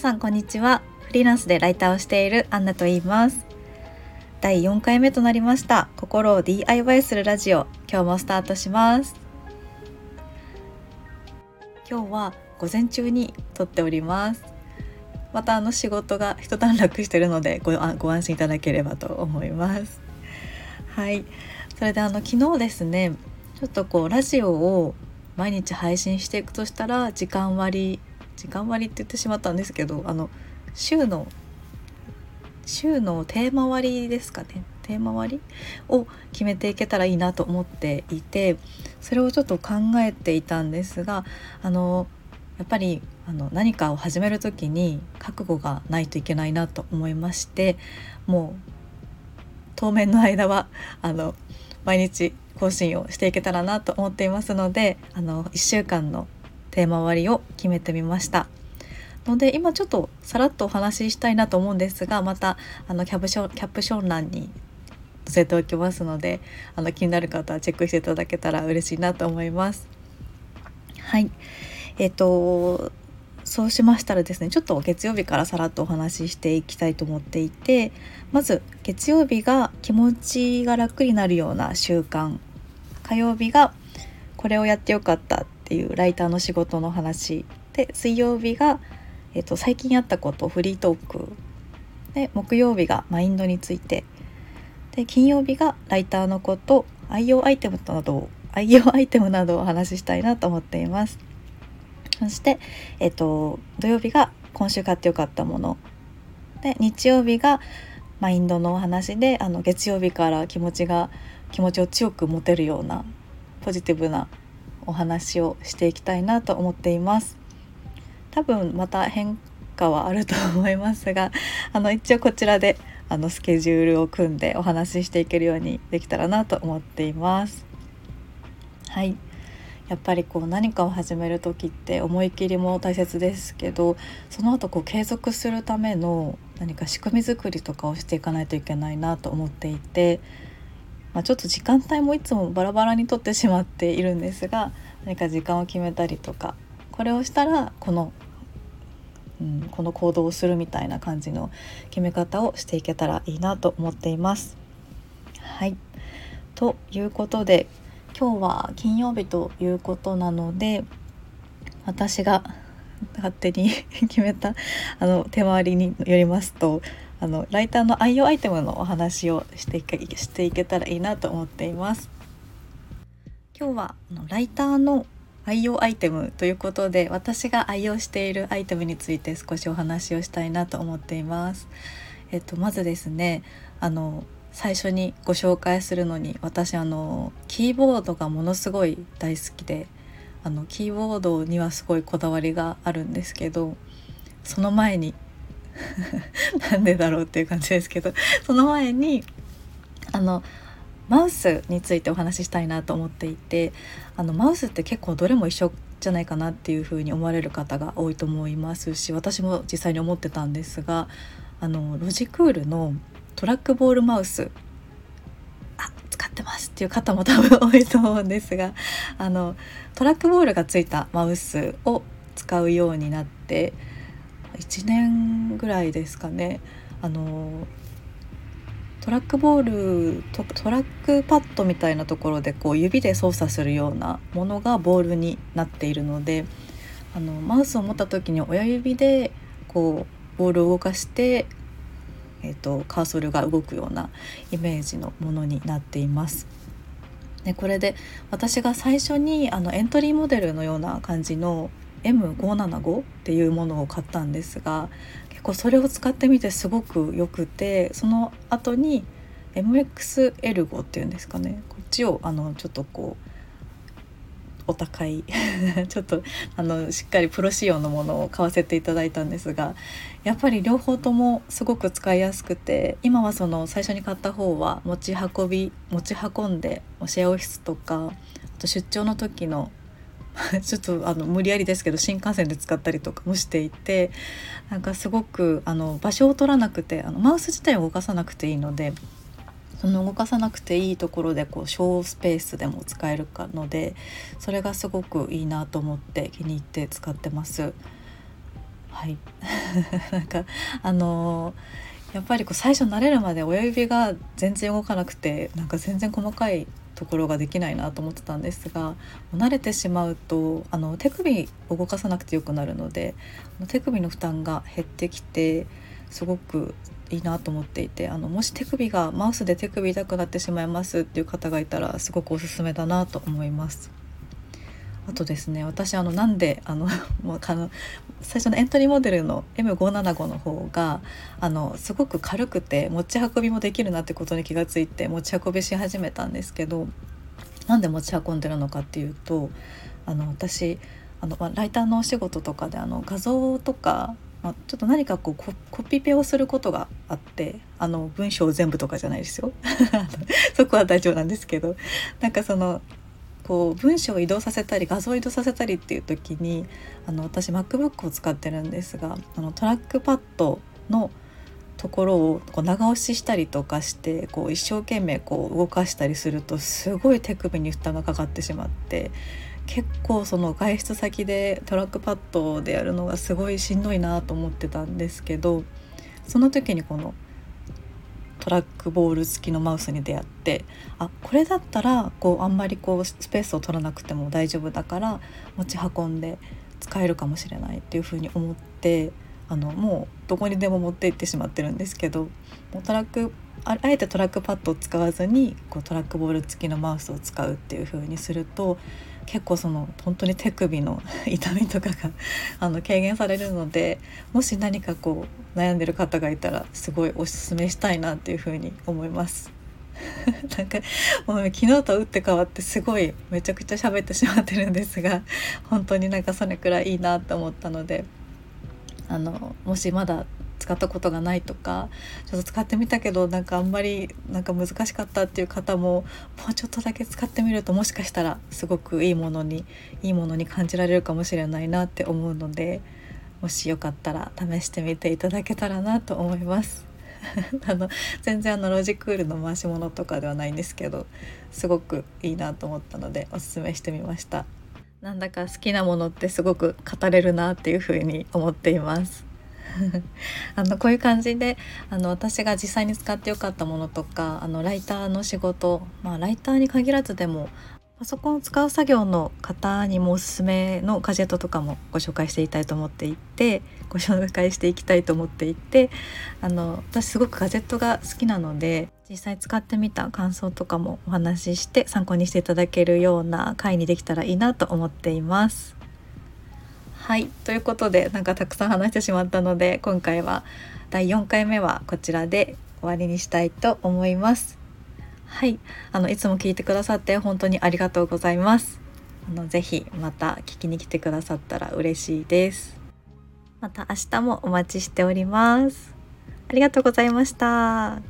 さんこんにちは。フリーランスでライターをしているアンナと言います。第4回目となりました。心を DIY するラジオ。今日もスタートします。今日は午前中に撮っております。またあの仕事が一段落してるのでごご安心いただければと思います。はい。それであの昨日ですねちょっとこうラジオを毎日配信していくとしたら時間割時間割って言ってしまったんですけどあの週の週のテーマ割ですかね。テーマ割を決めていけたらいいなと思っていてそれをちょっと考えていたんですがあのやっぱりあの何かを始める時に覚悟がないといけないなと思いましてもう当面の間はあの毎日更新をしていけたらなと思っていますのであの1週間のテーマ割を決めてみました。ので今ちょっとさらっとお話ししたいなと思うんですがまたあのキャプションキャプション欄に載せておきますのであの気になる方はチェックしていただけたら嬉しいなと思います。はい。えっ、ー、とそうしましたらですねちょっと月曜日からさらっとお話ししていきたいと思っていてまず月曜日が気持ちが楽になるような習慣。火曜日がこれをやってよかった。っていうライターの仕事の話で水曜日が、えーと、最近やったことフリートークで木曜日がマインドについてで金曜日がライターのこと愛用アイテムなど愛用アイテムなどをお話ししたいなと思っています。そして、えっと、土曜日が今週買ってよかったもので日曜日がマインドのお話であの月曜日から気持ちが気持ちを強く持てるようなポジティブなお話をしていきたいなと思っています。多分また変化はあると思いますが あの一応こちらであのスケジュールを組んでお話ししていけるようにできたらなと思っています。はい。やっぱりこう何かを始める時って思い切りも大切ですけどその後こう継続するための何か仕組み作りとかをしていかないといけないなと思っていて、まあ、ちょっと時間帯もいつもバラバラにとってしまっているんですが何か時間を決めたりとかこれをしたらこの、うん、この行動をするみたいな感じの決め方をしていけたらいいなと思っています。はいということで今日は金曜日ということなので私が勝手に 決めたあの手回りによりますとあのライターの愛用アイテムのお話をしていけしていけたらいいなと思っています。今日はあのライターの愛用アイテムということで私が愛用しているアイテムについて少しお話をしたいなと思っています。えっと、まずですねあの最初にご紹介するのに私あのキーボードがものすごい大好きであのキーボードにはすごいこだわりがあるんですけどその前に なんでだろうっていう感じですけどその前にあのマウスについてお話ししたいなと思っていてあのマウスって結構どれも一緒じゃないかなっていうふうに思われる方が多いと思いますし私も実際に思ってたんですがあのロジクールのトラックボールマウスあ使ってますっていう方も多分多いと思うんですがあのトラックボールがついたマウスを使うようになって1年ぐらいですかねあのトラックボールトトラックパッドみたいなところでこう指で操作するようなものがボールになっているのであのマウスを持った時に親指でこうボールを動かしてえーと、カーソルが動くようなイメージのものになっています。でこれで私が最初にあのエントリーモデルのような感じの M575 っていうものを買ったんですが結構それを使ってみてすごくよくてその後に MXL5 っていうんですかね。こっちをあのちょっとこうお高い ちょっとあのしっかりプロ仕様のものを買わせていただいたんですがやっぱり両方ともすごく使いやすくて今はその最初に買った方は持ち運び持ち運んでシェアオフィスとかあと出張の時の ちょっとあの無理やりですけど新幹線で使ったりとかもしていてなんかすごくあの場所を取らなくてあのマウス自体を動かさなくていいのでその動かさなくていいところでこう小スペースでも使えるかのでそれがすごくいいなと思って気に入って使ってます。はい なんかあのー、やっぱりこう最初慣れるまで親指が全然動かなくてなんか全然細かいところができないなと思ってたんですが慣れてしまうとあの手首を動かさなくてよくなるので手首の負担が減ってきてすごくいいなと思っていてあのもし手首がマウスで手首痛くなってしまいますっていう方がいたらすごくおすすめだなと思います。あとですね。私あのなんであの もうあの最初のエントリーモデルの M575 の方があのすごく軽くて持ち運びもできるなってことに気がついて持ち運びし始めたんですけどなんで持ち運んでるのかっていうとあの私あの、ライターのお仕事とかであの画像とか、まあ、ちょっと何かこうコピペをすることがあってあの文章全部とかじゃないですよ。そこは大丈夫なんですけどなんかそのこう文章を移動させたり画像を移動させたりっていう時にあの私 MacBook を使ってるんですがあのトラックパッドのところをこう長押ししたりとかしてこう一生懸命こう動かしたりするとすごい手首に負担がかかってしまって結構その外出先でトラックパッドでやるのがすごいしんどいなと思ってたんですけどその時にこのトラックボール付きのマウスに出会ってあこれだったらこうあんまりこうスペースを取らなくても大丈夫だから持ち運んで使えるかもしれないっていうふうに思ってあのもうどこにでも持って行ってしまってるんですけどもうトラックあえてトラックパッドを使わずにこうトラックボール付きのマウスを使うっていう風にすると結構その本当に手首の 痛みとかがあの軽減されるのでもし何かこう悩んでる方がいたらすごいおすすめしたいなっていう風に思います。なんかもう昨日と打って変わってすごいめちゃくちゃ喋ってしまってるんですが本当になんかそれくらいいいなと思ったのであのもしまだ使ったことがないとかちょっと使ってみたけどなんかあんまりなんか難しかったっていう方ももうちょっとだけ使ってみるともしかしたらすごくいいものにいいものに感じられるかもしれないなって思うのでもしよかったら試してみていただけたらなと思います。あの全然あのロジクールの回し物とかではないんですけどすごくいいなと思ったのでおすすめしてみましたなんだか好きなものってすごく語れるなっていうふうに思っています あのこういう感じであの私が実際に使ってよかったものとかあのライターの仕事、まあ、ライターに限らずでもパソコンを使う作業の方にもおすすめのガジェットとかもご紹介していきたいと思っていてご紹介していきたいと思っていてあの私すごくガジェットが好きなので実際使ってみた感想とかもお話しして参考にしていただけるような回にできたらいいなと思っています。はいということでなんかたくさん話してしまったので今回は第4回目はこちらで終わりにしたいと思います。はい、あのいつも聞いてくださって本当にありがとうございます。あのぜひまた聞きに来てくださったら嬉しいです。また明日もお待ちしております。ありがとうございました。